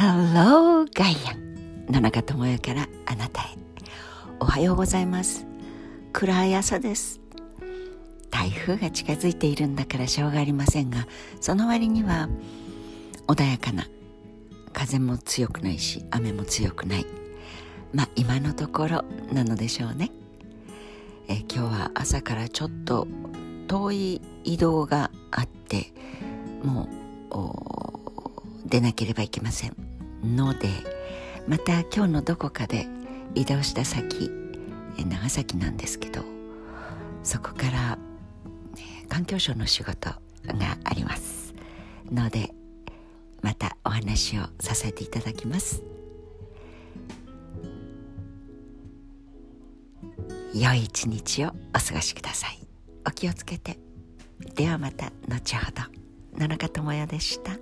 Hello ガイアン野中智代からあなたへ。おはようございます。暗い朝です。台風が近づいているんだからしょうがありませんがその割には穏やかな風も強くないし雨も強くない。まあ今のところなのでしょうね。え今日は朝からちょっと遠い移動があってもう出なければいけません。のでまた今日のどこかで移動した先長崎なんですけどそこから環境省の仕事があります。のでまたお話をさせていただきます。良い一日をお過ごしください。お気をつけて。ではまた後ほど。野中智代でした。